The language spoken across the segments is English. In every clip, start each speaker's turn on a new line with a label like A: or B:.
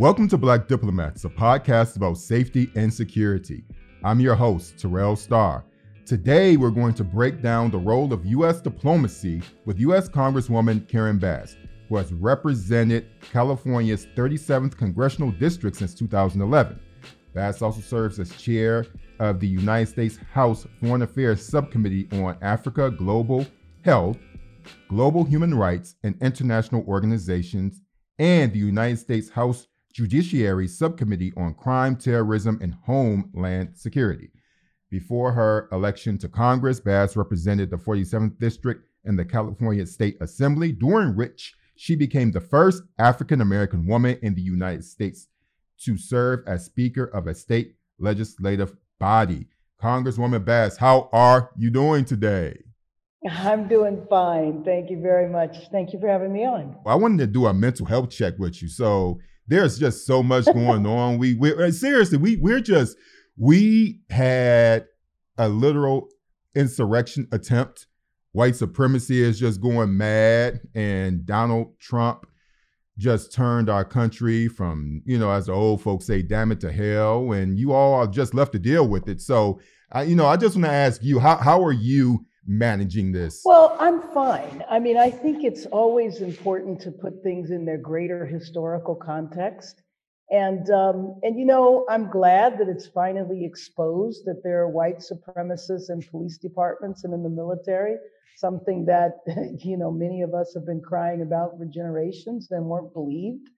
A: Welcome to Black Diplomats, a podcast about safety and security. I'm your host, Terrell Starr. Today, we're going to break down the role of U.S. diplomacy with U.S. Congresswoman Karen Bass, who has represented California's 37th congressional district since 2011. Bass also serves as chair of the United States House Foreign Affairs Subcommittee on Africa, Global Health, Global Human Rights, and International Organizations, and the United States House Judiciary Subcommittee on Crime, Terrorism, and Homeland Security. Before her election to Congress, Bass represented the 47th District in the California State Assembly, during which she became the first African American woman in the United States to serve as Speaker of a state legislative body. Congresswoman Bass, how are you doing today?
B: I'm doing fine. Thank you very much. Thank you for having me on.
A: I wanted to do a mental health check with you. So there's just so much going on. We we uh, seriously we we're just we had a literal insurrection attempt. White supremacy is just going mad, and Donald Trump just turned our country from, you know, as the old folks say, damn it to hell. And you all are just left to deal with it. So, I, you know, I just want to ask you, how, how are you managing this?
B: Well, I'm fine. I mean, I think it's always important to put things in their greater historical context. And um, and you know, I'm glad that it's finally exposed that there are white supremacists in police departments and in the military, something that you know many of us have been crying about for generations and weren't believed.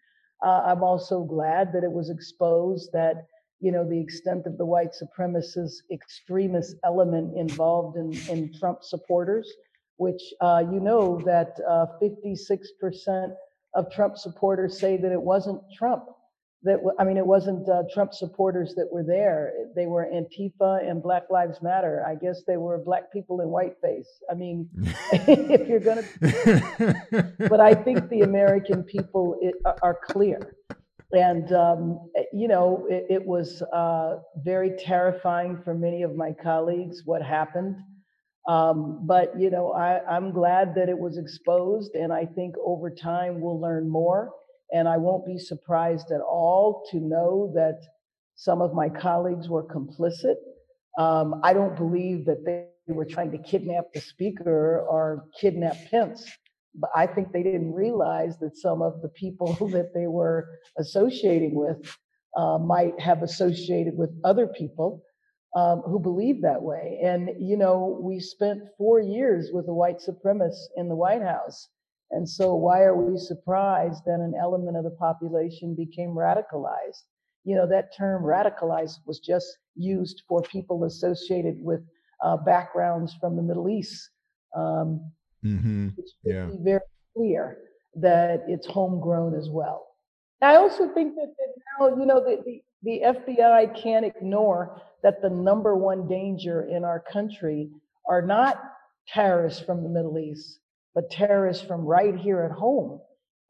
B: Uh, I'm also glad that it was exposed that you know, the extent of the white supremacist extremist element involved in, in Trump supporters, which uh, you know that uh, 56% of Trump supporters say that it wasn't Trump. That I mean, it wasn't uh, Trump supporters that were there. They were Antifa and Black Lives Matter. I guess they were black people in whiteface. I mean, if you're gonna, but I think the American people it, are clear and um, you know it, it was uh, very terrifying for many of my colleagues what happened um, but you know I, i'm glad that it was exposed and i think over time we'll learn more and i won't be surprised at all to know that some of my colleagues were complicit um, i don't believe that they were trying to kidnap the speaker or kidnap pence but I think they didn't realize that some of the people that they were associating with uh, might have associated with other people um, who believe that way. And, you know, we spent four years with a white supremacist in the White House. And so, why are we surprised that an element of the population became radicalized? You know, that term radicalized was just used for people associated with uh, backgrounds from the Middle East. Um,
A: Mm-hmm.
B: Yeah. Very clear that it's homegrown as well. I also think that, that now, you know, the, the, the FBI can't ignore that the number one danger in our country are not terrorists from the Middle East, but terrorists from right here at home.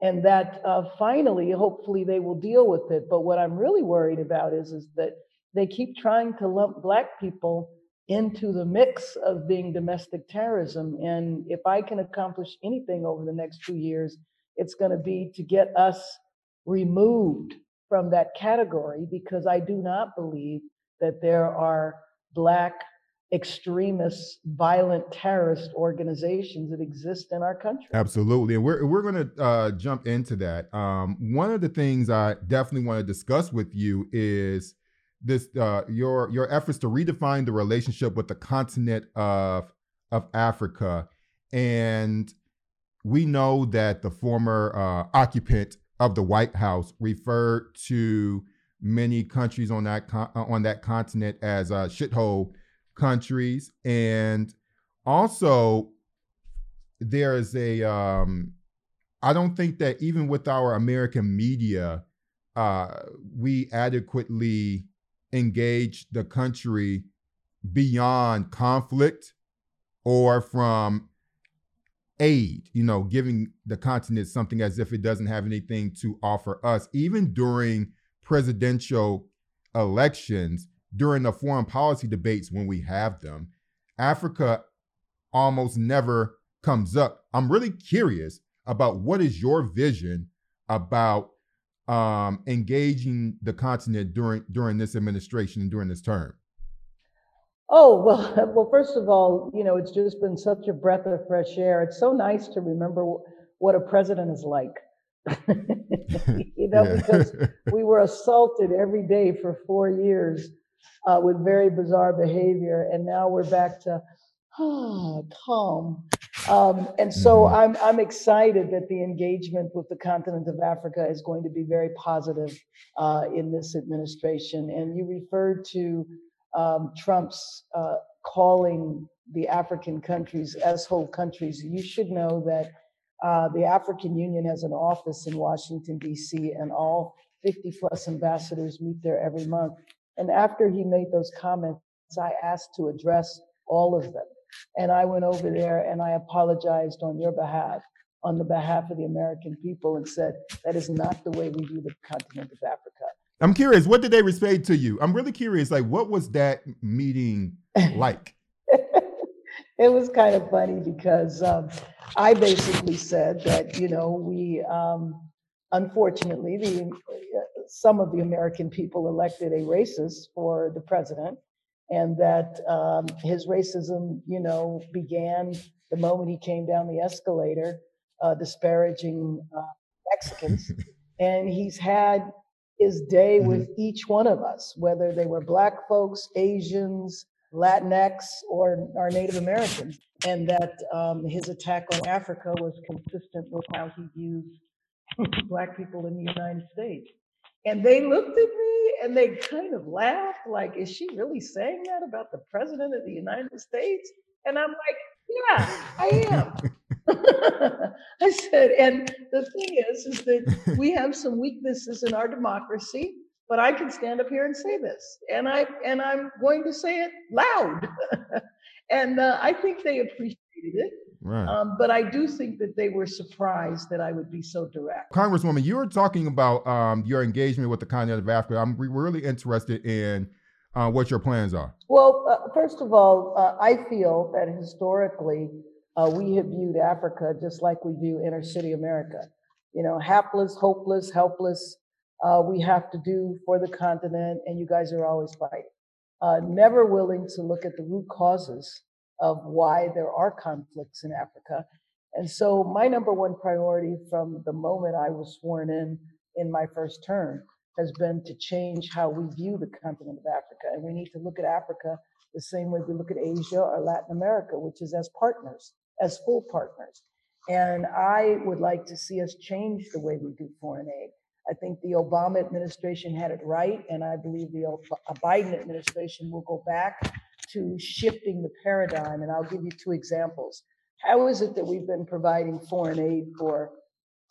B: And that uh, finally, hopefully, they will deal with it. But what I'm really worried about is, is that they keep trying to lump Black people into the mix of being domestic terrorism. And if I can accomplish anything over the next two years, it's going to be to get us removed from that category because I do not believe that there are Black extremist, violent terrorist organizations that exist in our country.
A: Absolutely. And we're, we're going to uh, jump into that. Um, one of the things I definitely want to discuss with you is this uh, your your efforts to redefine the relationship with the continent of of Africa, and we know that the former uh, occupant of the White House referred to many countries on that con- on that continent as uh, shithole countries, and also there is a um, I don't think that even with our American media, uh, we adequately engage the country beyond conflict or from aid, you know, giving the continent something as if it doesn't have anything to offer us. Even during presidential elections, during the foreign policy debates when we have them, Africa almost never comes up. I'm really curious about what is your vision about um, engaging the continent during during this administration and during this term?
B: Oh well, well. First of all, you know, it's just been such a breath of fresh air. It's so nice to remember what a president is like. you know, yeah. because we were assaulted every day for four years uh, with very bizarre behavior, and now we're back to ah, calm. Um, and so mm-hmm. I'm I'm excited that the engagement with the continent of Africa is going to be very positive uh, in this administration. And you referred to um, Trump's uh, calling the African countries as whole countries. You should know that uh, the African Union has an office in Washington, D.C., and all 50 plus ambassadors meet there every month. And after he made those comments, I asked to address all of them. And I went over there and I apologized on your behalf, on the behalf of the American people, and said, that is not the way we view the continent of Africa.
A: I'm curious, what did they respond to you? I'm really curious, like, what was that meeting like?
B: it was kind of funny because um, I basically said that, you know, we, um, unfortunately, the, uh, some of the American people elected a racist for the president, and that um, his racism, you know, began the moment he came down the escalator, uh, disparaging uh, Mexicans, and he's had his day mm-hmm. with each one of us, whether they were Black folks, Asians, Latinx, or our Native Americans, and that um, his attack on Africa was consistent with how he views Black people in the United States. And they looked at me and they kind of laughed, like, is she really saying that about the president of the United States? And I'm like, yeah, I am. I said, and the thing is, is that we have some weaknesses in our democracy, but I can stand up here and say this, and I and I'm going to say it loud, and uh, I think they appreciated it. Right. Um, but I do think that they were surprised that I would be so direct.
A: Congresswoman, you were talking about um, your engagement with the continent of Africa. I'm re- really interested in uh, what your plans are.
B: Well, uh, first of all, uh, I feel that historically uh, we have viewed Africa just like we view inner city America. You know, hapless, hopeless, helpless. Uh, we have to do for the continent, and you guys are always fighting. Uh, never willing to look at the root causes of why there are conflicts in Africa. And so, my number one priority from the moment I was sworn in in my first term has been to change how we view the continent of Africa. And we need to look at Africa the same way we look at Asia or Latin America, which is as partners as full partners. And I would like to see us change the way we do foreign aid. I think the Obama administration had it right, and I believe the Biden administration will go back to shifting the paradigm. And I'll give you two examples. How is it that we've been providing foreign aid for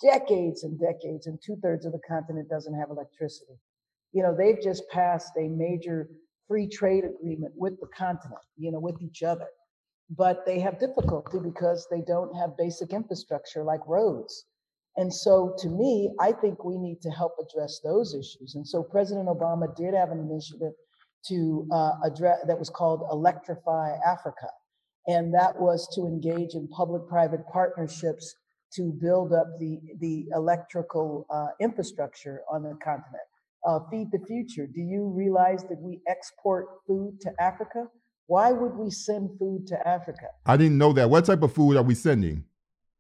B: decades and decades, and two thirds of the continent doesn't have electricity? You know, they've just passed a major free trade agreement with the continent, you know, with each other but they have difficulty because they don't have basic infrastructure like roads. And so, to me, I think we need to help address those issues. And so, President Obama did have an initiative to uh, address that was called Electrify Africa. And that was to engage in public private partnerships to build up the, the electrical uh, infrastructure on the continent. Uh, Feed the Future. Do you realize that we export food to Africa? Why would we send food to Africa?
A: I didn't know that. What type of food are we sending?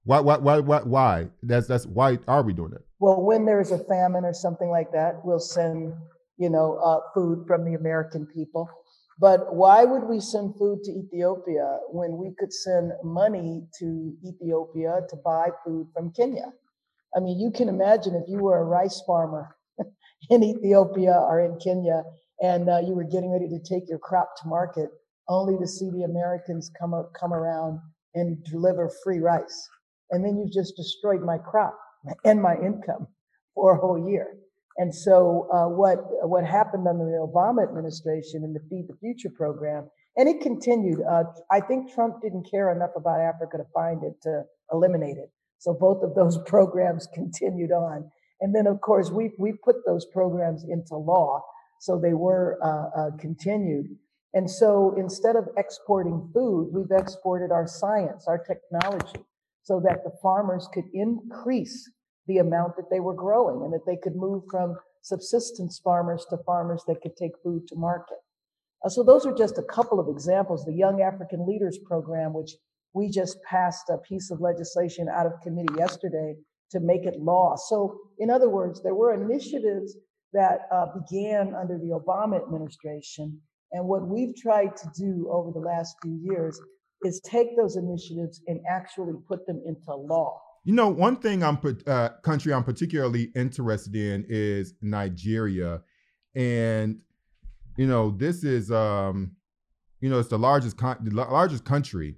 A: Why, why, why, why, why? That's, that's why are we doing it?
B: Well, when there's a famine or something like that, we'll send, you know, uh, food from the American people. But why would we send food to Ethiopia when we could send money to Ethiopia to buy food from Kenya? I mean, you can imagine if you were a rice farmer in Ethiopia or in Kenya and uh, you were getting ready to take your crop to market, only to see the Americans come up, come around and deliver free rice. And then you've just destroyed my crop and my income for a whole year. And so uh, what what happened under the Obama administration in the Feed the Future program, and it continued. Uh, I think Trump didn't care enough about Africa to find it to eliminate it. So both of those programs continued on. And then of course we we put those programs into law So they were uh, uh, continued. And so instead of exporting food, we've exported our science, our technology, so that the farmers could increase the amount that they were growing and that they could move from subsistence farmers to farmers that could take food to market. Uh, so those are just a couple of examples. The Young African Leaders Program, which we just passed a piece of legislation out of committee yesterday to make it law. So, in other words, there were initiatives that uh, began under the Obama administration. And what we've tried to do over the last few years is take those initiatives and actually put them into law.
A: You know, one thing I'm uh, country I'm particularly interested in is Nigeria, and you know this is um, you know it's the largest con- the largest country,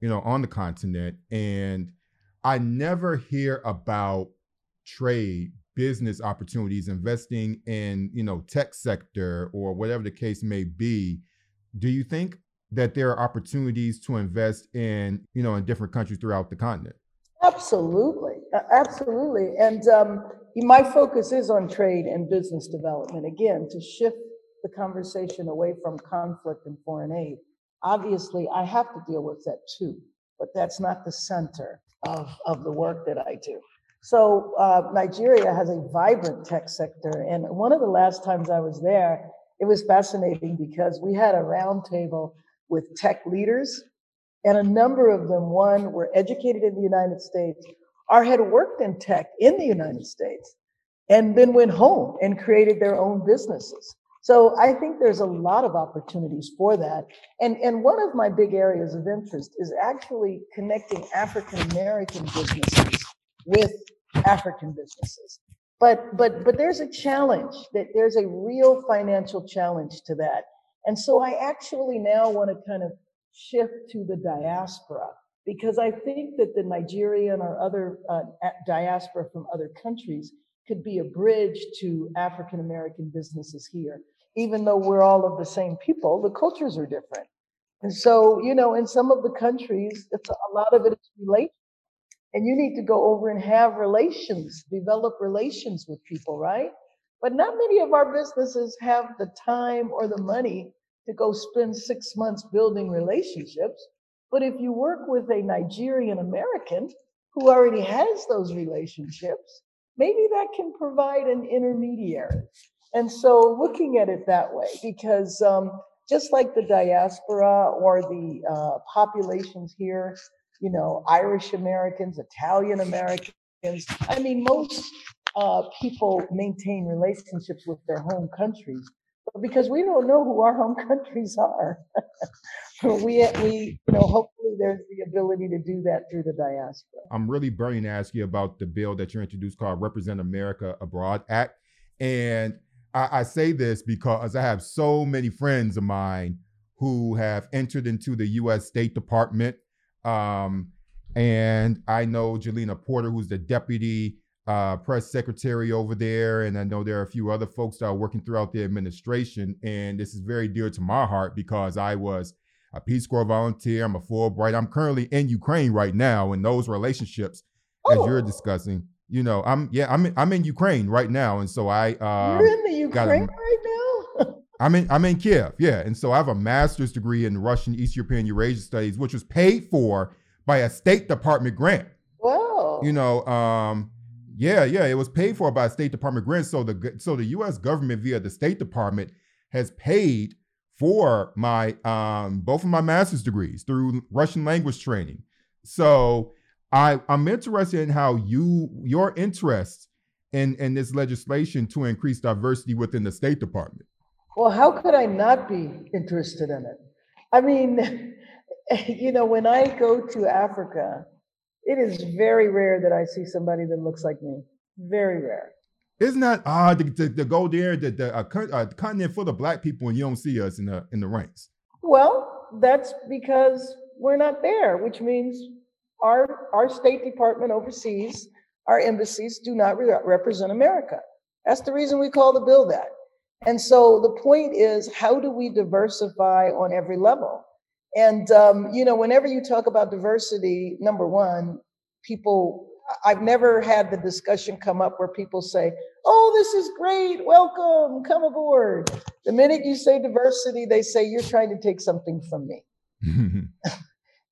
A: you know, on the continent, and I never hear about trade business opportunities investing in you know tech sector or whatever the case may be. Do you think that there are opportunities to invest in you know in different countries throughout the continent
B: Absolutely, absolutely. And um, my focus is on trade and business development. Again, to shift the conversation away from conflict and foreign aid. Obviously, I have to deal with that too, but that's not the center of, of the work that I do. So, uh, Nigeria has a vibrant tech sector. And one of the last times I was there, it was fascinating because we had a roundtable with tech leaders and a number of them, one, were educated in the United States or had worked in tech in the United States and then went home and created their own businesses. So I think there's a lot of opportunities for that. And, and one of my big areas of interest is actually connecting African American businesses with African businesses. But, but, but there's a challenge that there's a real financial challenge to that. And so I actually now want to kind of shift to the diaspora because I think that the Nigerian or other uh, diaspora from other countries could be a bridge to African American businesses here. Even though we're all of the same people, the cultures are different. And so, you know, in some of the countries, it's a lot of it is related. And you need to go over and have relations, develop relations with people, right? But not many of our businesses have the time or the money to go spend six months building relationships. But if you work with a Nigerian American who already has those relationships, maybe that can provide an intermediary. And so looking at it that way, because um, just like the diaspora or the uh, populations here, you know, Irish Americans, Italian Americans, I mean, most uh, people maintain relationships with their home countries because we don't know who our home countries are. we, we, you know, hopefully there's the ability to do that through the diaspora.
A: I'm really burning to ask you about the bill that you introduced called Represent America Abroad Act. And I, I say this because I have so many friends of mine who have entered into the U.S. State Department. Um, and I know Jalina Porter, who's the deputy uh, press secretary over there, and I know there are a few other folks that are working throughout the administration. And this is very dear to my heart because I was a Peace Corps volunteer. I'm a Fulbright. I'm currently in Ukraine right now, and those relationships, oh. as you're oh. discussing, you know, I'm yeah, I'm in, I'm in Ukraine right now, and so I
B: um, you're in the Ukraine a, right now.
A: I'm in I'm in Kiev, yeah, and so I have a master's degree in Russian East European Eurasia Studies, which was paid for by a State Department grant.
B: Wow.
A: You know, um, yeah, yeah, it was paid for by State Department grants. So the so the U.S. government via the State Department has paid for my um, both of my master's degrees through Russian language training. So I I'm interested in how you your interest in in this legislation to increase diversity within the State Department.
B: Well, how could I not be interested in it? I mean, you know, when I go to Africa, it is very rare that I see somebody that looks like me. Very rare.
A: Isn't that odd to, to, to go there, the, the uh, uh, continent full of black people, and you don't see us in the in the ranks?
B: Well, that's because we're not there, which means our our State Department overseas, our embassies do not re- represent America. That's the reason we call the bill that. And so the point is, how do we diversify on every level? And, um, you know, whenever you talk about diversity, number one, people I've never had the discussion come up where people say, Oh, this is great. Welcome. Come aboard. The minute you say diversity, they say, You're trying to take something from me.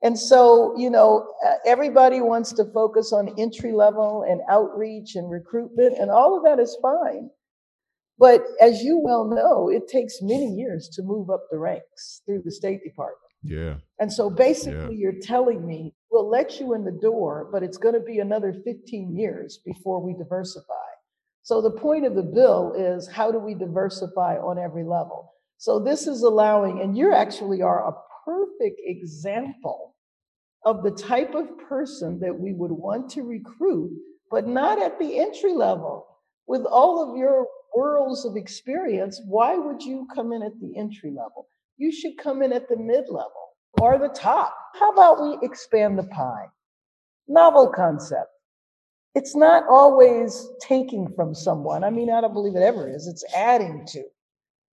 B: and so, you know, everybody wants to focus on entry level and outreach and recruitment, and all of that is fine. But as you well know, it takes many years to move up the ranks through the State Department.
A: Yeah.
B: And so basically, yeah. you're telling me we'll let you in the door, but it's going to be another 15 years before we diversify. So the point of the bill is how do we diversify on every level? So this is allowing, and you actually are a perfect example of the type of person that we would want to recruit, but not at the entry level. With all of your worlds of experience, why would you come in at the entry level? You should come in at the mid level or the top. How about we expand the pie? Novel concept. It's not always taking from someone. I mean, I don't believe it ever is. It's adding to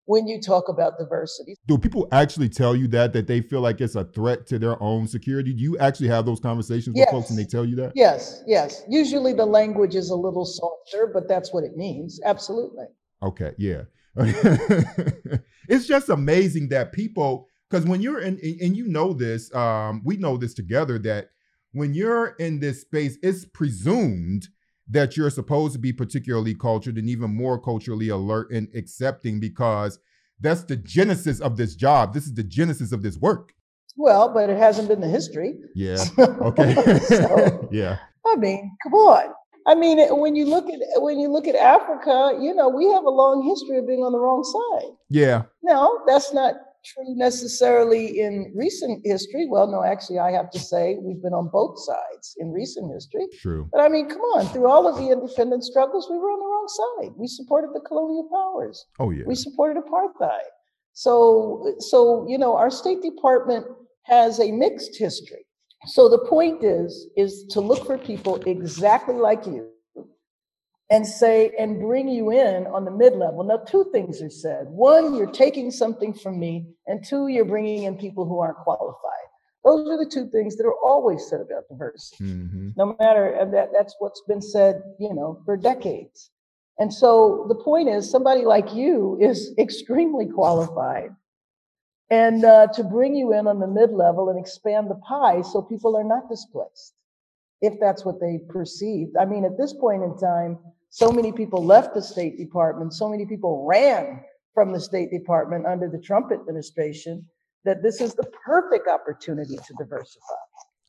B: when you talk about diversity.
A: Do people actually tell you that that they feel like it's a threat to their own security? Do you actually have those conversations yes. with folks and they tell you that?
B: Yes, yes. Usually the language is a little softer, but that's what it means. Absolutely.
A: Okay, yeah. it's just amazing that people because when you're in and you know this um, we know this together that when you're in this space it's presumed that you're supposed to be particularly cultured and even more culturally alert and accepting because that's the genesis of this job. This is the genesis of this work.
B: Well but it hasn't been the history.
A: Yeah. Okay. so, yeah.
B: I mean come on I mean, when you look at when you look at Africa, you know, we have a long history of being on the wrong side.
A: Yeah.
B: No, that's not true necessarily in recent history. Well, no, actually, I have to say we've been on both sides in recent history.
A: True.
B: But I mean, come on, through all of the independence struggles, we were on the wrong side. We supported the colonial powers.
A: Oh yeah.
B: We supported apartheid. So, so you know, our State Department has a mixed history. So the point is, is to look for people exactly like you and say, and bring you in on the mid level. Now, two things are said. One, you're taking something from me, and two, you're bringing in people who aren't qualified. Those are the two things that are always said about diversity. Mm-hmm. No matter and that, that's what's been said, you know, for decades. And so the point is, somebody like you is extremely qualified and uh, to bring you in on the mid level and expand the pie so people are not displaced, if that's what they perceive. I mean, at this point in time, so many people left the State Department, so many people ran from the State Department under the Trump administration that this is the perfect opportunity to diversify.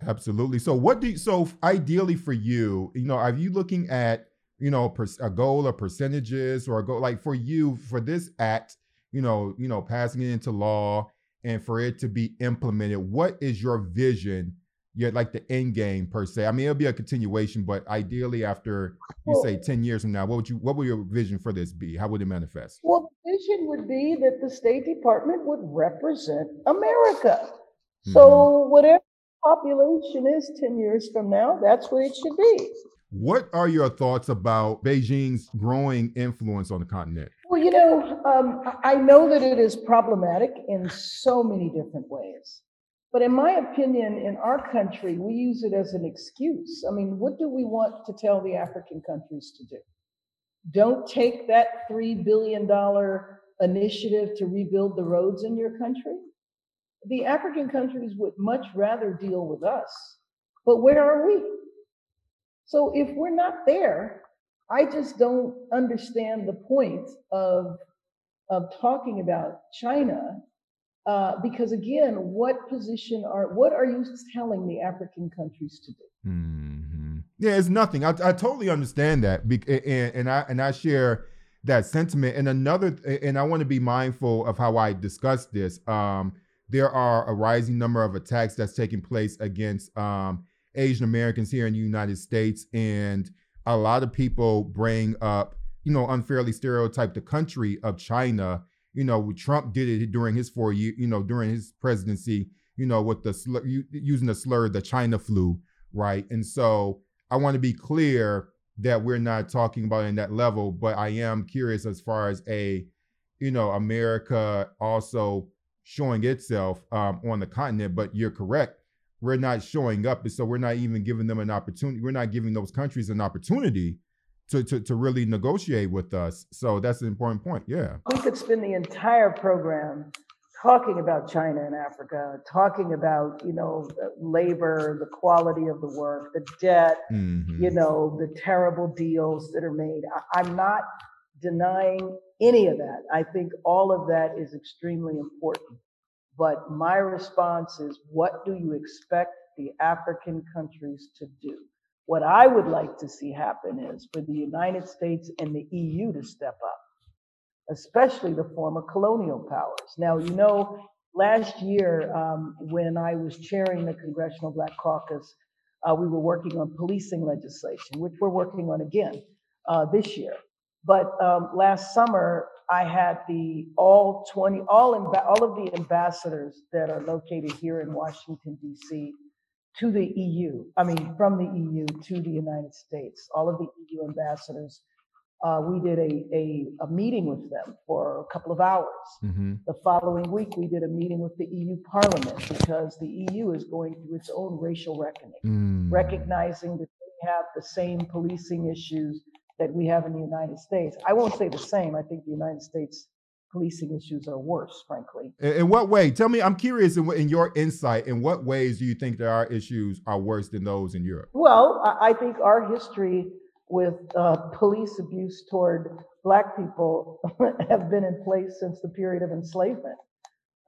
A: Absolutely. So, what do you, so ideally for you, you know, are you looking at, you know, a goal of percentages or a goal like for you for this act? You know, you know, passing it into law and for it to be implemented, what is your vision? Yet, like the end game per se. I mean, it'll be a continuation, but ideally, after you say ten years from now, what would you, what would your vision for this be? How would it manifest?
B: Well, the vision would be that the State Department would represent America. Mm-hmm. So, whatever population is ten years from now, that's what it should be.
A: What are your thoughts about Beijing's growing influence on the continent?
B: Well, you know, um, I know that it is problematic in so many different ways. But in my opinion, in our country, we use it as an excuse. I mean, what do we want to tell the African countries to do? Don't take that $3 billion initiative to rebuild the roads in your country. The African countries would much rather deal with us. But where are we? So if we're not there, I just don't understand the point of of talking about China uh, because again, what position are what are you telling the African countries to do?
A: Mm-hmm. Yeah, it's nothing. I, I totally understand that, and, and I and I share that sentiment. And another, and I want to be mindful of how I discuss this. Um, there are a rising number of attacks that's taking place against um, Asian Americans here in the United States, and a lot of people bring up, you know, unfairly stereotype the country of China. You know, Trump did it during his four year, you know, during his presidency, you know, with the slur, using the slur, the China flu, right? And so I want to be clear that we're not talking about in that level, but I am curious as far as a, you know, America also showing itself um, on the continent. But you're correct we're not showing up, and so we're not even giving them an opportunity. We're not giving those countries an opportunity to to, to really negotiate with us. So that's an important point. Yeah,
B: we could spend the entire program talking about China and Africa, talking about you know labor, the quality of the work, the debt, mm-hmm. you know the terrible deals that are made. I, I'm not denying any of that. I think all of that is extremely important. But my response is what do you expect the African countries to do? What I would like to see happen is for the United States and the EU to step up, especially the former colonial powers. Now, you know, last year um, when I was chairing the Congressional Black Caucus, uh, we were working on policing legislation, which we're working on again uh, this year. But um, last summer, I had the all 20, all, all of the ambassadors that are located here in Washington, D.C., to the EU, I mean, from the EU to the United States, all of the EU ambassadors. Uh, we did a, a, a, meeting with them for a couple of hours. Mm-hmm. The following week, we did a meeting with the EU Parliament because the EU is going through its own racial reckoning, mm. recognizing that they have the same policing issues that we have in the United States. I won't say the same. I think the United States policing issues are worse, frankly.
A: In, in what way? Tell me, I'm curious in, in, your insight, in what ways do you think there are issues are worse than those in Europe?
B: Well, I think our history with uh, police abuse toward Black people have been in place since the period of enslavement.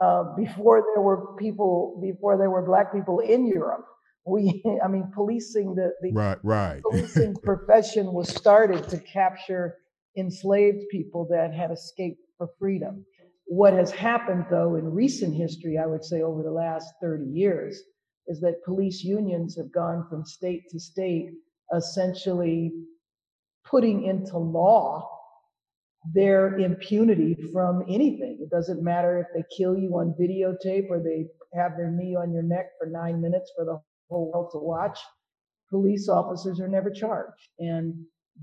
B: Uh, before there were people, before there were Black people in Europe, we i mean policing the, the
A: right right
B: policing profession was started to capture enslaved people that had escaped for freedom what has happened though in recent history i would say over the last 30 years is that police unions have gone from state to state essentially putting into law their impunity from anything. It doesn't matter if they kill you on videotape or they have their knee on your neck for nine minutes for the whole world to watch, police officers are never charged. And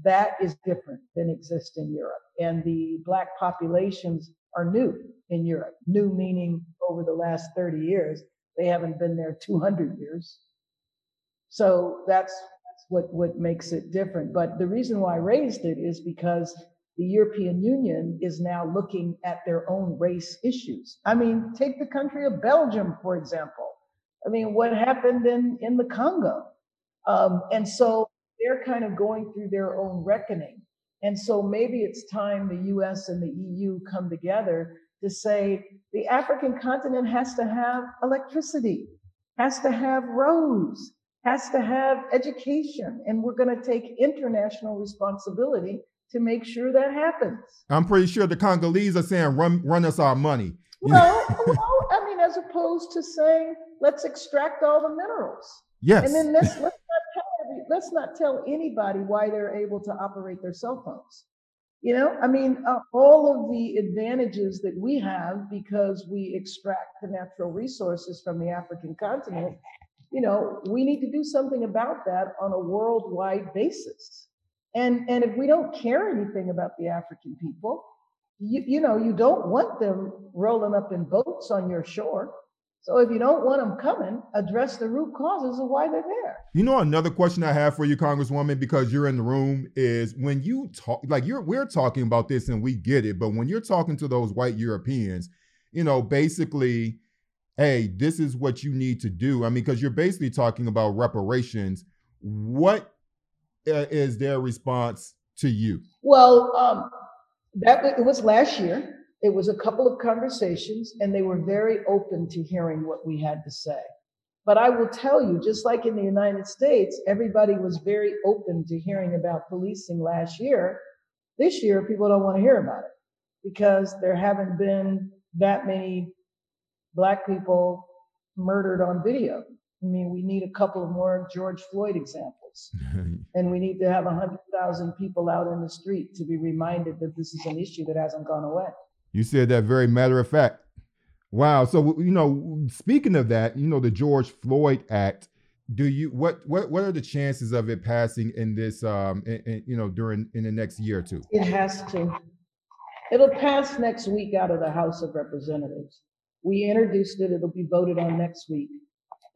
B: that is different than exists in Europe. And the Black populations are new in Europe, new meaning over the last 30 years. They haven't been there 200 years. So that's, that's what, what makes it different. But the reason why I raised it is because the European Union is now looking at their own race issues. I mean, take the country of Belgium, for example. I mean, what happened in, in the Congo? Um, and so they're kind of going through their own reckoning. And so maybe it's time the US and the EU come together to say the African continent has to have electricity, has to have roads, has to have education, and we're going to take international responsibility to make sure that happens.
A: I'm pretty sure the Congolese are saying, run, run us our money.
B: Well, well, I mean, as opposed to saying, let's extract all the minerals.
A: Yes.
B: And then let's, let's, not tell, let's not tell anybody why they're able to operate their cell phones. You know, I mean, uh, all of the advantages that we have because we extract the natural resources from the African continent, you know, we need to do something about that on a worldwide basis. And, and if we don't care anything about the African people, you, you know, you don't want them rolling up in boats on your shore. So if you don't want them coming, address the root causes of why they're there.
A: You know, another question I have for you, Congresswoman, because you're in the room, is when you talk, like you're, we're talking about this and we get it, but when you're talking to those white Europeans, you know, basically, hey, this is what you need to do. I mean, because you're basically talking about reparations. What uh, is their response to you?
B: Well, um, that it was last year. It was a couple of conversations, and they were very open to hearing what we had to say. But I will tell you, just like in the United States, everybody was very open to hearing about policing last year. This year, people don't want to hear about it because there haven't been that many Black people murdered on video. I mean, we need a couple of more George Floyd examples. and we need to have 100,000 people out in the street to be reminded that this is an issue that hasn't gone away.
A: You said that very matter of fact. Wow. So you know, speaking of that, you know, the George Floyd Act. Do you what what what are the chances of it passing in this um in, in, you know during in the next year or two?
B: It has to. It'll pass next week out of the House of Representatives. We introduced it. It'll be voted on next week.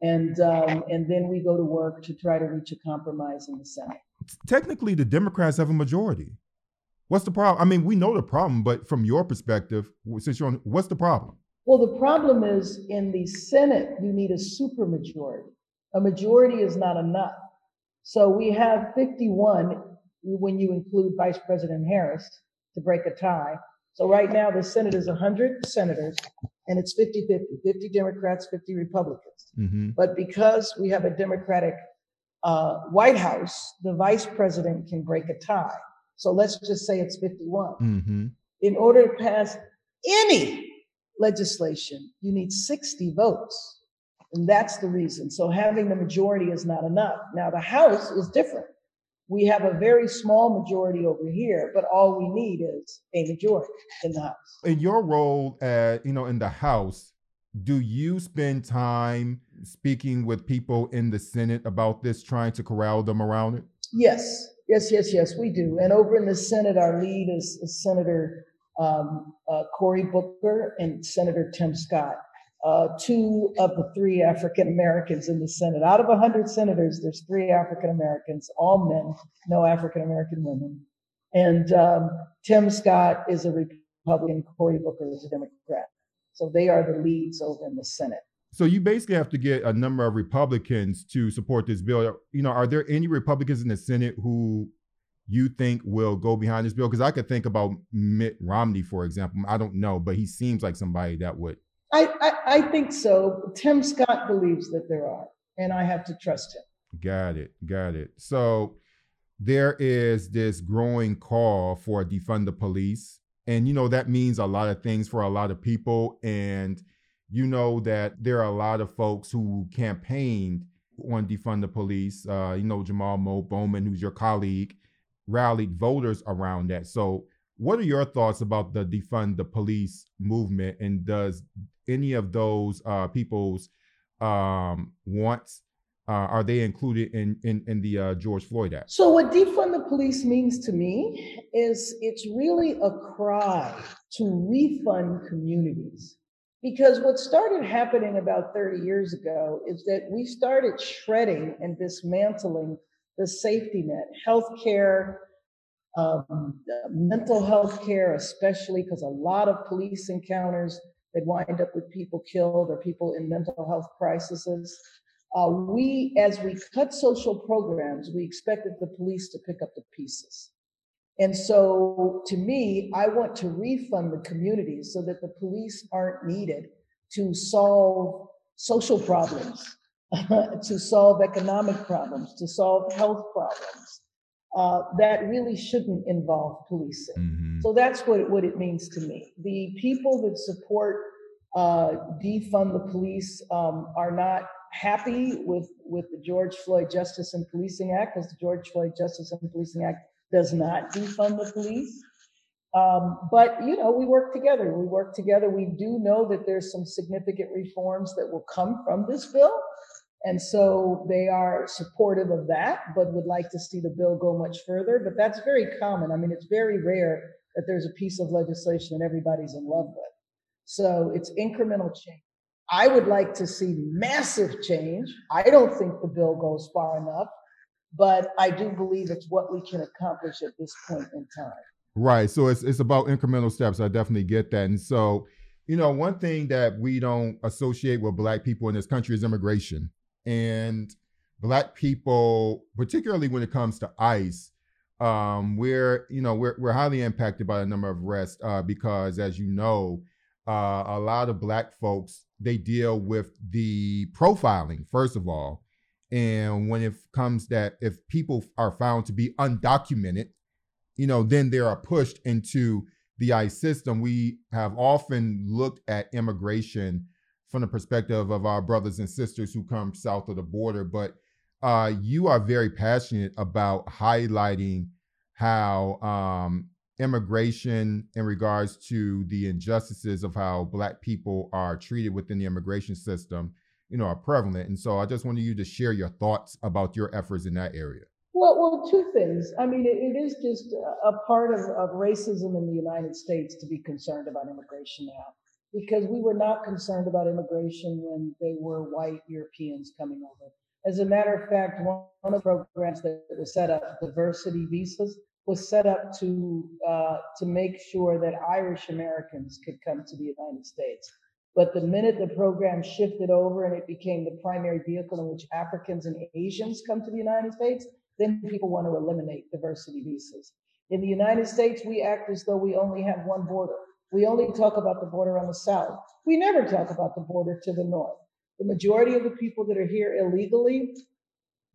B: And, um, and then we go to work to try to reach a compromise in the Senate.
A: Technically, the Democrats have a majority. What's the problem? I mean, we know the problem, but from your perspective, since you're on, what's the problem?
B: Well, the problem is in the Senate, you need a supermajority. A majority is not enough. So we have 51 when you include Vice President Harris to break a tie. So right now, the Senate is 100 senators and it's 50 50, 50 Democrats, 50 Republicans. Mm-hmm. But because we have a Democratic uh, White House, the vice president can break a tie. So let's just say it's 51. Mm-hmm. In order to pass any legislation, you need 60 votes. And that's the reason. So having the majority is not enough. Now, the House is different. We have a very small majority over here, but all we need is a majority in the House.
A: In your role, at, you know, in the House, do you spend time speaking with people in the Senate about this, trying to corral them around it?
B: Yes, yes, yes, yes, we do. And over in the Senate, our lead is, is Senator um, uh, Cory Booker and Senator Tim Scott uh, two of the three African Americans in the Senate. Out of 100 senators, there's three African Americans, all men, no African American women. And um, Tim Scott is a Republican, Cory Booker is a Democrat. So they are the leads over in the Senate.
A: So you basically have to get a number of Republicans to support this bill. You know, are there any Republicans in the Senate who you think will go behind this bill? Because I could think about Mitt Romney, for example. I don't know, but he seems like somebody that would
B: I, I, I think so. Tim Scott believes that there are, and I have to trust him.
A: Got it. Got it. So there is this growing call for defund the police. And, you know, that means a lot of things for a lot of people. And you know that there are a lot of folks who campaigned on defund the police. Uh, you know, Jamaal Mo Bowman, who's your colleague, rallied voters around that. So, what are your thoughts about the defund the police movement? And does any of those uh, people's um, wants? Uh, are they included in in, in the uh, George Floyd Act?
B: So, what defund the police means to me is it's really a cry to refund communities. Because what started happening about 30 years ago is that we started shredding and dismantling the safety net, healthcare, um, mental health care, especially because a lot of police encounters that wind up with people killed or people in mental health crises. Uh, we, as we cut social programs, we expected the police to pick up the pieces. And so, to me, I want to refund the communities so that the police aren't needed to solve social problems, to solve economic problems, to solve health problems. Uh, that really shouldn't involve policing. Mm-hmm. So that's what it, what it means to me. The people that support uh, defund the police um, are not happy with with the George Floyd Justice and Policing Act, because the George Floyd Justice and Policing Act does not defund the police. Um, but you know, we work together. We work together. We do know that there's some significant reforms that will come from this bill. And so they are supportive of that, but would like to see the bill go much further. But that's very common. I mean, it's very rare that there's a piece of legislation that everybody's in love with. So it's incremental change. I would like to see massive change. I don't think the bill goes far enough, but I do believe it's what we can accomplish at this point in time.
A: Right. So it's it's about incremental steps. I definitely get that. And so, you know, one thing that we don't associate with black people in this country is immigration and black people, particularly when it comes to ICE, um, we're you know we're we're highly impacted by the number of arrests uh, because, as you know, uh, a lot of black folks they deal with the profiling first of all, and when it comes that if people are found to be undocumented, you know, then they are pushed into the ICE system. We have often looked at immigration from the perspective of our brothers and sisters who come south of the border, but uh, you are very passionate about highlighting how um, immigration in regards to the injustices of how black people are treated within the immigration system you know are prevalent and so i just wanted you to share your thoughts about your efforts in that area
B: well, well, two things. I mean, it, it is just a part of, of racism in the United States to be concerned about immigration now. Because we were not concerned about immigration when they were white Europeans coming over. As a matter of fact, one of the programs that was set up, diversity visas, was set up to uh, to make sure that Irish Americans could come to the United States. But the minute the program shifted over and it became the primary vehicle in which Africans and Asians come to the United States, then people want to eliminate diversity visas. In the United States, we act as though we only have one border. We only talk about the border on the south. We never talk about the border to the north. The majority of the people that are here illegally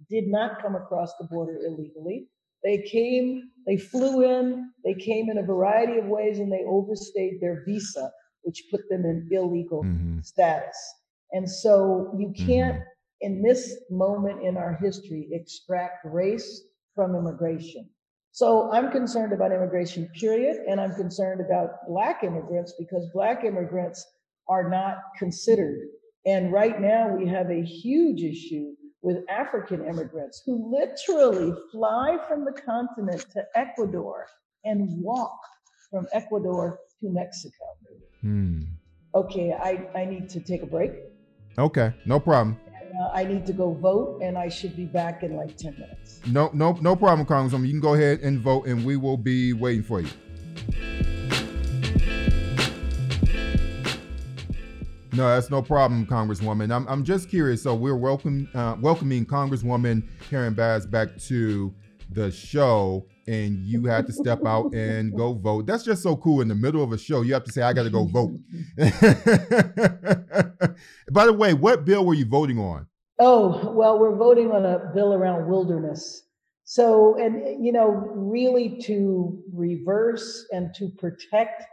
B: did not come across the border illegally. They came, they flew in, they came in a variety of ways, and they overstayed their visa, which put them in illegal mm-hmm. status. And so you can't, mm-hmm. in this moment in our history, extract race from immigration. So I'm concerned about immigration, period. And I'm concerned about Black immigrants because Black immigrants are not considered. And right now we have a huge issue with African immigrants who literally fly from the continent to Ecuador and walk from Ecuador to Mexico. Hmm. Okay, I, I need to take a break.
A: Okay, no problem.
B: Uh, I need to go vote, and I should be back in like 10 minutes.
A: No, no, no problem, Congresswoman. You can go ahead and vote, and we will be waiting for you. No, that's no problem, Congresswoman. I'm, I'm just curious. So we're welcome, uh, welcoming Congresswoman Karen Bass back to the show, and you had to step out and go vote. That's just so cool. In the middle of a show, you have to say, "I got to go vote." By the way, what bill were you voting on?
B: Oh, well, we're voting on a bill around wilderness. So, and you know, really to reverse and to protect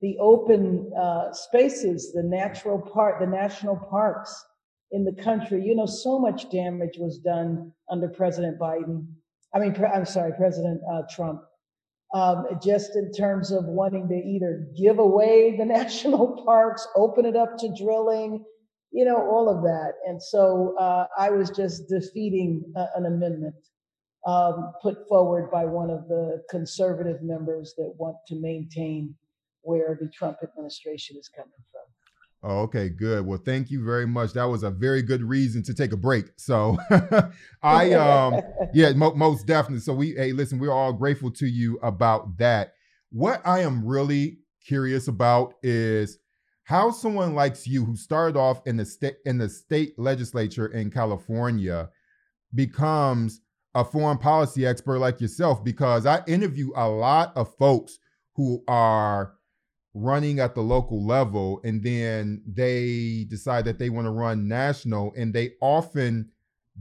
B: the open uh, spaces, the natural part, the national parks in the country. You know, so much damage was done under President Biden. I mean, pre- I'm sorry, President uh, Trump. Um, just in terms of wanting to either give away the national parks, open it up to drilling, you know, all of that. And so uh, I was just defeating a, an amendment um, put forward by one of the conservative members that want to maintain where the Trump administration is coming from.
A: Oh, okay, good. Well, thank you very much. That was a very good reason to take a break. So, I, um, yeah, mo- most definitely. So we, hey, listen, we're all grateful to you about that. What I am really curious about is how someone like you, who started off in the state in the state legislature in California, becomes a foreign policy expert like yourself. Because I interview a lot of folks who are running at the local level and then they decide that they want to run national and they often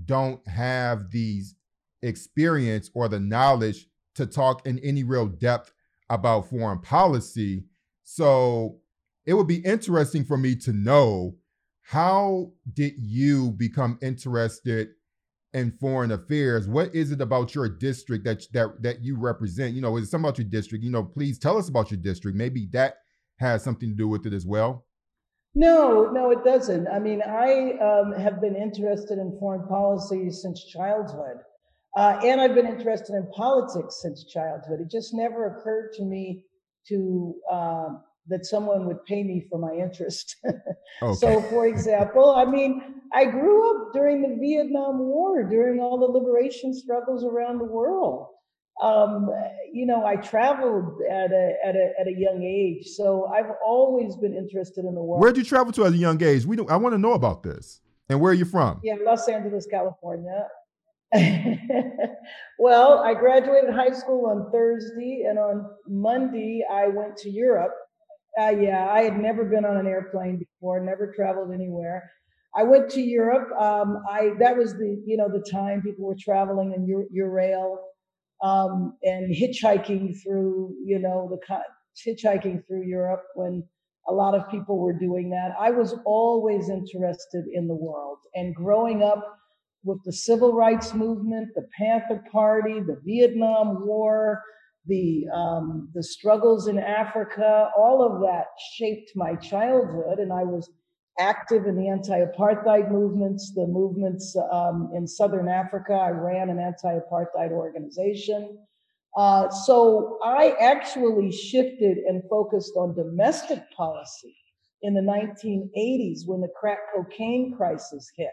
A: don't have these experience or the knowledge to talk in any real depth about foreign policy. So it would be interesting for me to know how did you become interested in foreign affairs what is it about your district that that that you represent you know is it something about your district you know please tell us about your district maybe that has something to do with it as well?
B: No, no, it doesn't. I mean, I um, have been interested in foreign policy since childhood. Uh, and I've been interested in politics since childhood. It just never occurred to me to uh, that someone would pay me for my interest. okay. So, for example, I mean, I grew up during the Vietnam War, during all the liberation struggles around the world um, you know, I traveled at a, at a at a young age, so I've always been interested in the world.
A: Where did you travel to at a young age? We don't, I want to know about this. And where are you from?
B: Yeah, Los Angeles, California. well, I graduated high school on Thursday, and on Monday I went to Europe. Uh, yeah, I had never been on an airplane before, never traveled anywhere. I went to Europe. Um, I that was the you know the time people were traveling in Eurail um, and hitchhiking through, you know, the hitchhiking through Europe when a lot of people were doing that. I was always interested in the world and growing up with the civil rights movement, the Panther Party, the Vietnam War, the um, the struggles in Africa, all of that shaped my childhood, and I was active in the anti-apartheid movements, the movements um, in Southern Africa. I ran an anti-apartheid organization. Uh, so I actually shifted and focused on domestic policy in the 1980s when the crack cocaine crisis hit.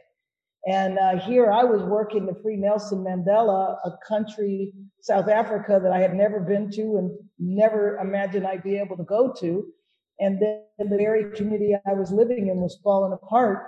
B: And uh, here I was working to free Nelson Mandela, a country, South Africa, that I had never been to and never imagined I'd be able to go to. And then the very community I was living in was falling apart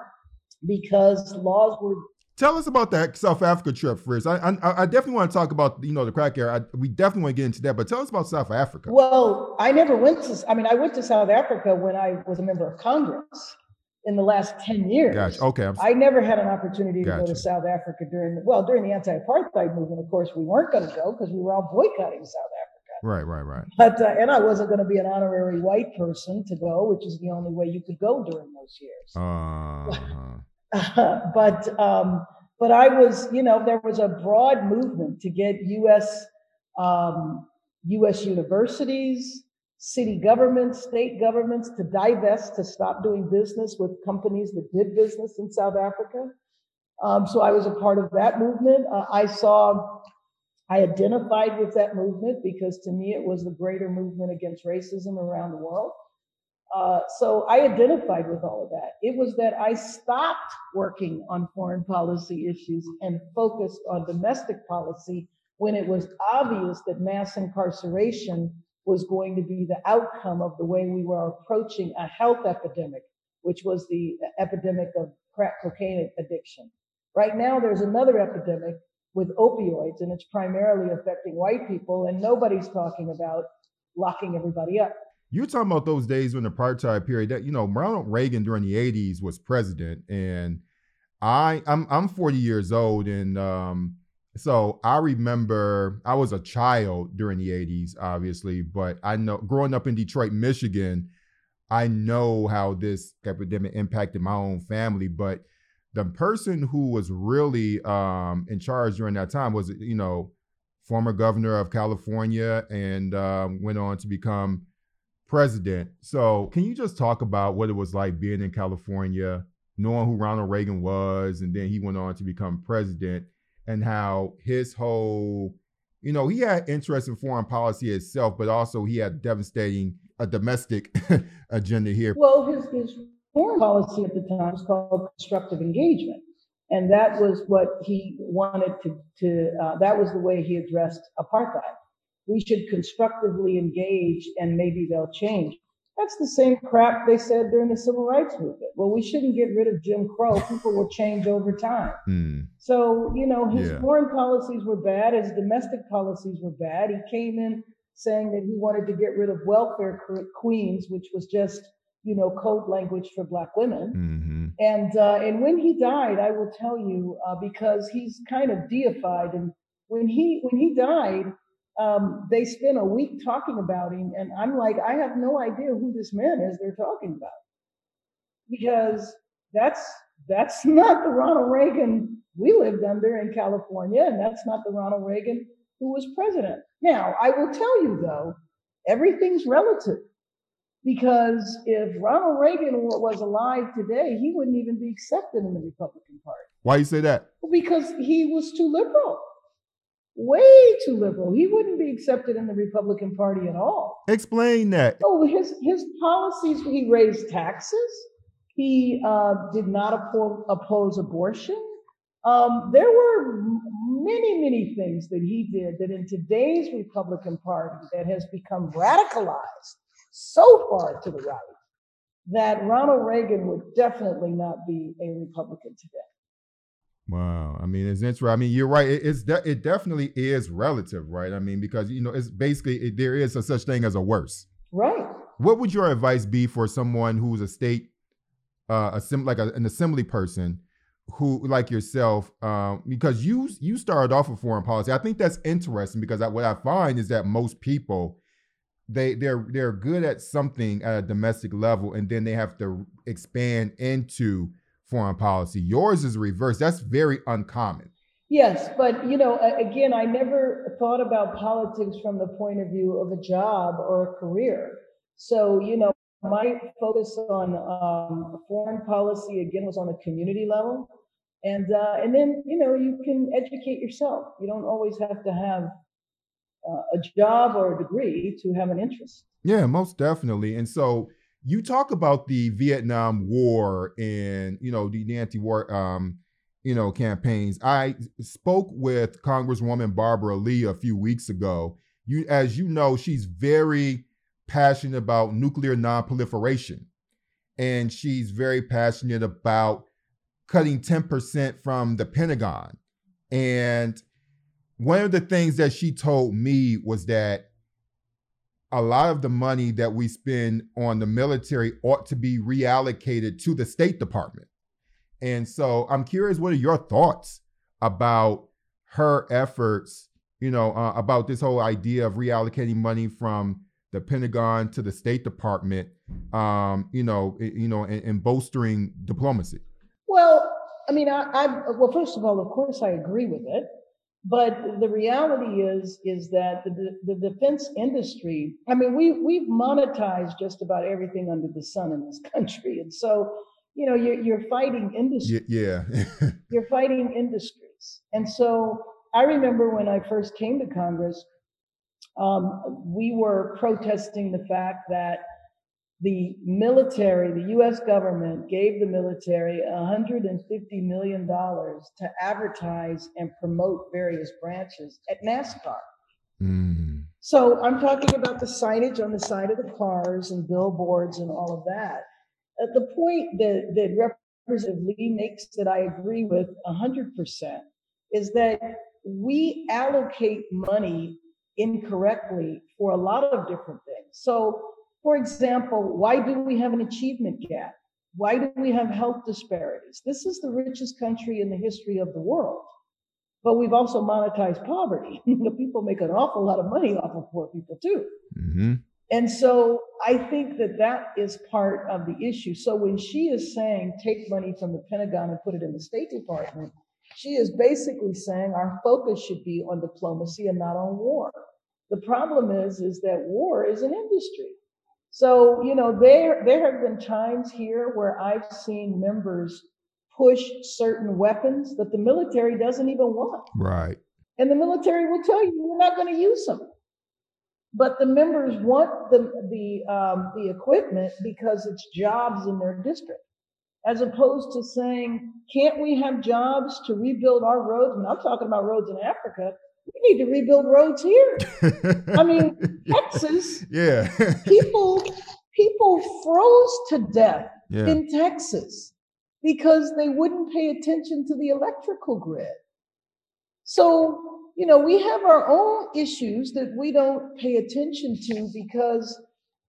B: because laws were.
A: Tell us about that South Africa trip first. I, I, I definitely want to talk about you know the crack era. I, we definitely want to get into that, but tell us about South Africa.
B: Well, I never went to. I mean, I went to South Africa when I was a member of Congress in the last 10 years.
A: Gotcha. Okay. I'm...
B: I never had an opportunity to gotcha. go to South Africa during, the, well, during the anti apartheid movement. Of course, we weren't going to go because we were all boycotting South Africa.
A: Right, right, right.
B: But, uh, and I wasn't going to be an honorary white person to go, which is the only way you could go during those years. Uh-huh. but, um, but I was, you know, there was a broad movement to get U.S. Um, U.S. universities, city governments, state governments to divest, to stop doing business with companies that did business in South Africa. Um, so I was a part of that movement. Uh, I saw, I identified with that movement because to me it was the greater movement against racism around the world. Uh, so I identified with all of that. It was that I stopped working on foreign policy issues and focused on domestic policy when it was obvious that mass incarceration was going to be the outcome of the way we were approaching a health epidemic, which was the epidemic of crack cocaine addiction. Right now, there's another epidemic with opioids, and it's primarily affecting white people, and nobody's talking about locking everybody up.
A: You're talking about those days when the apartheid period that you know Ronald Reagan during the 80s was president, and I I'm I'm 40 years old, and um, so I remember I was a child during the 80s, obviously, but I know growing up in Detroit, Michigan, I know how this epidemic impacted my own family. But the person who was really um, in charge during that time was, you know, former governor of California and um, went on to become president. So, can you just talk about what it was like being in California, knowing who Ronald Reagan was, and then he went on to become president? And how his whole, you know, he had interest in foreign policy itself, but also he had devastating a domestic agenda here.
B: Well, his, his foreign policy at the time was called constructive engagement. And that was what he wanted to, to uh, that was the way he addressed apartheid. We should constructively engage and maybe they'll change. That's the same crap they said during the civil rights movement. Well, we shouldn't get rid of Jim Crow. People will change over time. Mm. So, you know, his yeah. foreign policies were bad, his domestic policies were bad. He came in saying that he wanted to get rid of welfare queens, which was just, you know, code language for black women. Mm-hmm. And uh, and when he died, I will tell you, uh, because he's kind of deified, and when he when he died, um, they spent a week talking about him, and I'm like, I have no idea who this man is they're talking about, because that's that's not the Ronald Reagan we lived under in California, and that's not the Ronald Reagan who was president. Now, I will tell you though, everything's relative. Because if Ronald Reagan was alive today, he wouldn't even be accepted in the Republican Party.
A: Why do you say that?
B: Because he was too liberal way too liberal. He wouldn't be accepted in the Republican Party at all.
A: Explain that.
B: Oh, his his policies. He raised taxes. He uh, did not oppose, oppose abortion. Um, there were many, many things that he did that in today's Republican Party that has become radicalized so far to the right that Ronald Reagan would definitely not be a Republican today.
A: Wow. I mean, it's interesting. I mean, you're right. It, it's de- it definitely is relative, right? I mean, because you know, it's basically it, there is a such thing as a worse.
B: Right.
A: What would your advice be for someone who's a state, uh, a sim- like a, an assembly person, who like yourself, um, because you you started off with foreign policy. I think that's interesting because I, what I find is that most people they they're they're good at something at a domestic level, and then they have to expand into foreign policy. Yours is reversed. That's very uncommon.
B: Yes, but you know, again, I never thought about politics from the point of view of a job or a career. So, you know, my focus on um, foreign policy again was on a community level, and uh, and then you know you can educate yourself. You don't always have to have uh, a job or a degree to have an interest.
A: Yeah, most definitely. And so you talk about the Vietnam War and you know the, anti-war um, you know campaigns. I spoke with Congresswoman Barbara Lee a few weeks ago. You, as you know, she's very passionate about nuclear nonproliferation, and she's very passionate about cutting ten percent from the Pentagon. And one of the things that she told me was that a lot of the money that we spend on the military ought to be reallocated to the State Department. And so I'm curious, what are your thoughts about her efforts, you know, uh, about this whole idea of reallocating money from the Pentagon to the State Department, um, you know, you know, and, and bolstering diplomacy?
B: Well, I mean, I, I, well, first of all, of course, I agree with it. But the reality is, is that the, the defense industry, I mean, we, we've monetized just about everything under the sun in this country. And so, you know, you're, you're fighting industry.
A: Yeah.
B: you're fighting industries. And so I remember when I first came to Congress, um, we were protesting the fact that the military, the US government gave the military $150 million to advertise and promote various branches at NASCAR. Mm. So I'm talking about the signage on the side of the cars and billboards and all of that. Uh, the point that, that Representative Lee makes that I agree with 100% is that we allocate money incorrectly for a lot of different things. So for example, why do we have an achievement gap? Why do we have health disparities? This is the richest country in the history of the world. But we've also monetized poverty. people make an awful lot of money off of poor people too. Mm-hmm. And so I think that that is part of the issue. So when she is saying take money from the Pentagon and put it in the State Department, she is basically saying our focus should be on diplomacy and not on war. The problem is, is that war is an industry. So, you know, there, there have been times here where I've seen members push certain weapons that the military doesn't even want.
A: Right.
B: And the military will tell you, we're not going to use them. But the members want the, the, um, the equipment because it's jobs in their district. As opposed to saying, can't we have jobs to rebuild our roads? And I'm talking about roads in Africa we need to rebuild roads here. I mean, Texas.
A: Yeah.
B: people people froze to death yeah. in Texas because they wouldn't pay attention to the electrical grid. So, you know, we have our own issues that we don't pay attention to because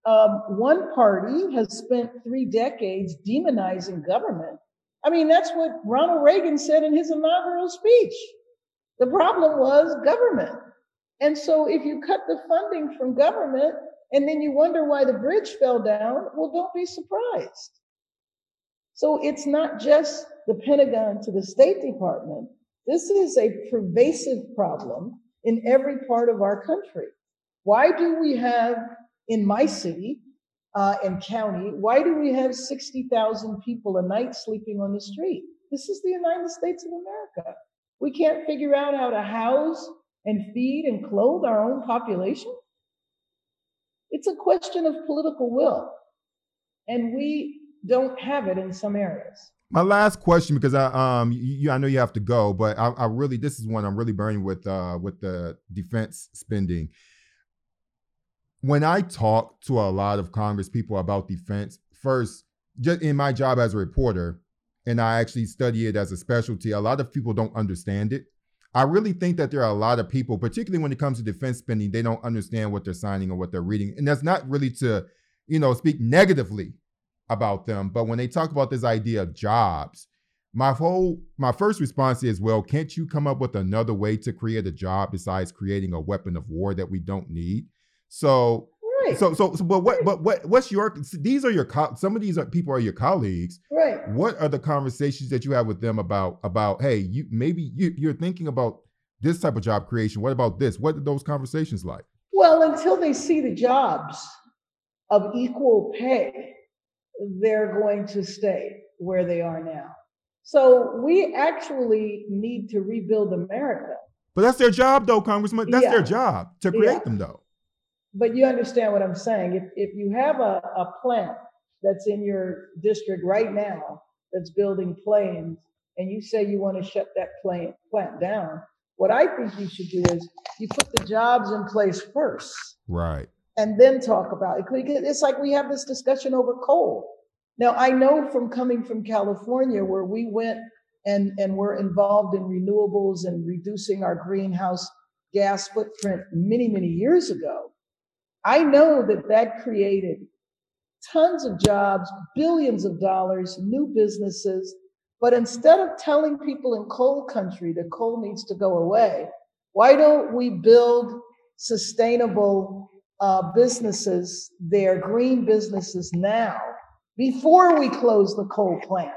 B: um, one party has spent three decades demonizing government. I mean, that's what Ronald Reagan said in his inaugural speech. The problem was government. And so if you cut the funding from government and then you wonder why the bridge fell down, well, don't be surprised. So it's not just the Pentagon to the State Department. This is a pervasive problem in every part of our country. Why do we have in my city uh, and county, why do we have 60,000 people a night sleeping on the street? This is the United States of America. We can't figure out how to house and feed and clothe our own population. It's a question of political will. And we don't have it in some areas.
A: My last question, because I um you, I know you have to go, but I, I really this is one I'm really burning with uh with the defense spending. When I talk to a lot of Congress people about defense, first, just in my job as a reporter, and I actually study it as a specialty, a lot of people don't understand it. I really think that there are a lot of people, particularly when it comes to defense spending, they don't understand what they're signing or what they're reading. And that's not really to, you know, speak negatively about them, but when they talk about this idea of jobs, my whole my first response is, well, can't you come up with another way to create a job besides creating a weapon of war that we don't need? So Right. So, so, so, but what, but what, what's your? These are your some of these are, people are your colleagues.
B: Right.
A: What are the conversations that you have with them about about? Hey, you maybe you you're thinking about this type of job creation. What about this? What are those conversations like?
B: Well, until they see the jobs of equal pay, they're going to stay where they are now. So we actually need to rebuild America.
A: But that's their job, though, Congressman. That's yeah. their job to create yeah. them, though.
B: But you understand what I'm saying. If, if you have a, a plant that's in your district right now that's building planes and you say you want to shut that plant plant down, what I think you should do is you put the jobs in place first.
A: Right.
B: And then talk about it. It's like we have this discussion over coal. Now I know from coming from California where we went and, and were involved in renewables and reducing our greenhouse gas footprint many, many years ago. I know that that created tons of jobs, billions of dollars, new businesses. But instead of telling people in coal country that coal needs to go away, why don't we build sustainable uh, businesses there, green businesses now, before we close the coal plant?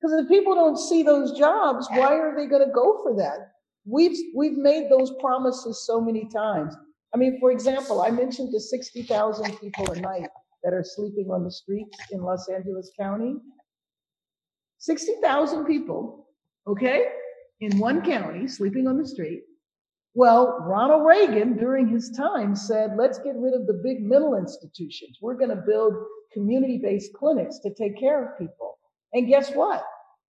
B: Because if people don't see those jobs, why are they going to go for that? We've we've made those promises so many times. I mean, for example, I mentioned the 60,000 people a night that are sleeping on the streets in Los Angeles County. 60,000 people, okay, in one county sleeping on the street. Well, Ronald Reagan during his time said, let's get rid of the big mental institutions. We're going to build community based clinics to take care of people. And guess what?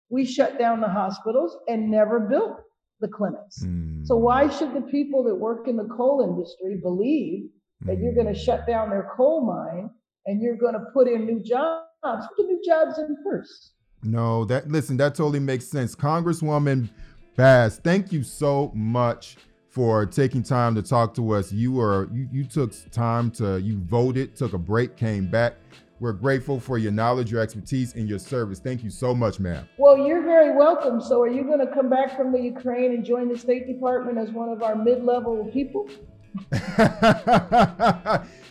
B: We shut down the hospitals and never built the clinics. Mm. So why should the people that work in the coal industry believe that mm. you're going to shut down their coal mine and you're going to put in new jobs? Put the new jobs in first.
A: No, that listen, that totally makes sense. Congresswoman Bass, thank you so much for taking time to talk to us. You were you, you took time to you voted, took a break, came back. We're grateful for your knowledge, your expertise, and your service. Thank you so much, ma'am.
B: Well, you're very welcome. So, are you going to come back from the Ukraine and join the State Department as one of our mid-level people?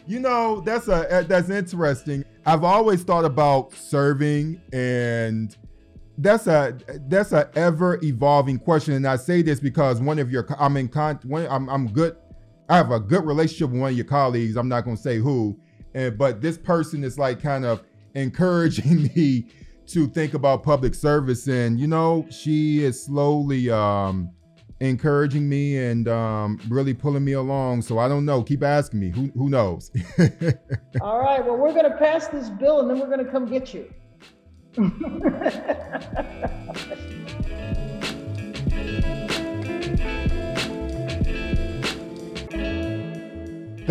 A: you know, that's a eh, that's interesting. I've always thought about serving and that's a that's a ever evolving question and I say this because one of your I'm in con one, I'm I'm good I have a good relationship with one of your colleagues. I'm not going to say who and but this person is like kind of encouraging me to think about public service and you know she is slowly um encouraging me and um, really pulling me along. So I don't know. Keep asking me. Who who knows?
B: All right. Well, we're going to pass this bill and then we're going to come get you.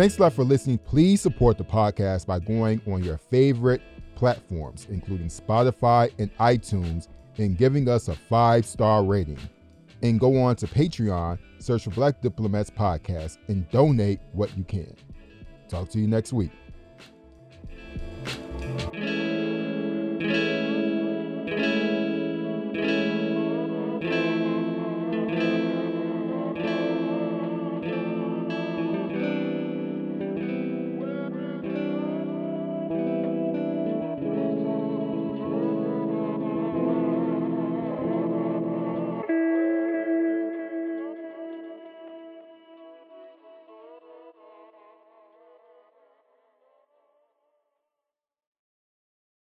A: Thanks a lot for listening. Please support the podcast by going on your favorite platforms, including Spotify and iTunes, and giving us a five star rating. And go on to Patreon, search for Black Diplomats Podcast, and donate what you can. Talk to you next week.